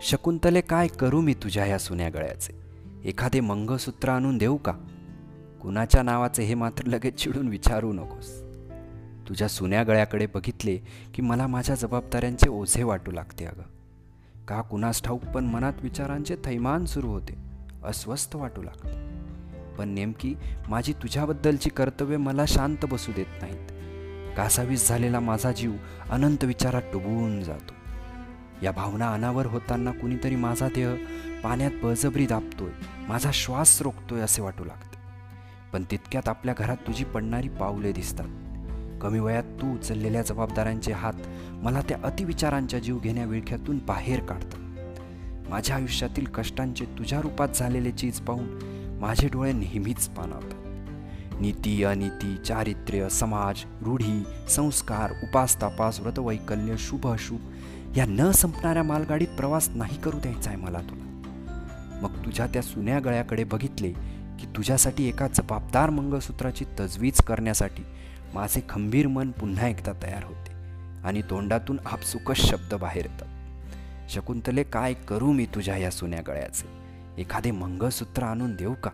शकुंतले काय करू मी तुझ्या या सुन्या गळ्याचे? एखादे मंगळसूत्र आणून देऊ का? कुणाच्या नावाचे हे मात्र लगेच चिडून विचारू नकोस. तुझ्या सुन्या गळ्याकडे बघितले की मला माझ्या जबाबदाऱ्यांचे ओझे वाटू लागते अगं. का कुणास ठाऊक पण मनात विचारांचे थैमान सुरू होते अस्वस्थ वाटू लागते. पण नेमकी माझी तुझ्याबद्दलची कर्तव्य मला शांत बसू देत नाहीत. कासावीस झालेला माझा जीव अनंत विचारात डुबून जातो. या भावना अनावर होताना कुणीतरी माझा देह पाण्यात बळजबरी दाबतोय माझा श्वास रोखतोय असे वाटू लागते. पण तितक्यात आपल्या घरात तुझी पडणारी पावले दिसतात. कमी वयात तू उचललेल्या जबाबदाऱ्यांचे हात मला त्या अतिविचारांच्या जीव घेण्या विळख्यातून बाहेर काढतात. माझ्या आयुष्यातील कष्टांचे तुझ्या रूपात झालेले चीज पाहून माझे डोळे नेहमीच पाणावतात. नीती अनिती चारित्र्य समाज रूढी संस्कार उपासतापास व्रतवैकल्य शुभ अशुभ. या न संपणाऱ्या मालगाडीत प्रवास नाही करू द्यायचा आहे मला तुला. मग तुझ्या त्या सुन्या गळ्याकडे बघितले की तुझ्यासाठी एका जबाबदार मंगळसूत्राची तजवीज करण्यासाठी माझे खंबीर मन पुन्हा एकदा तयार होते आणि तोंडातून आपसुकच शब्द बाहेर येतात. शकुंतले काय करू मी तुझ्या या सुन्या गळ्याचे? एखादे मंगळसूत्र आणून देऊ का?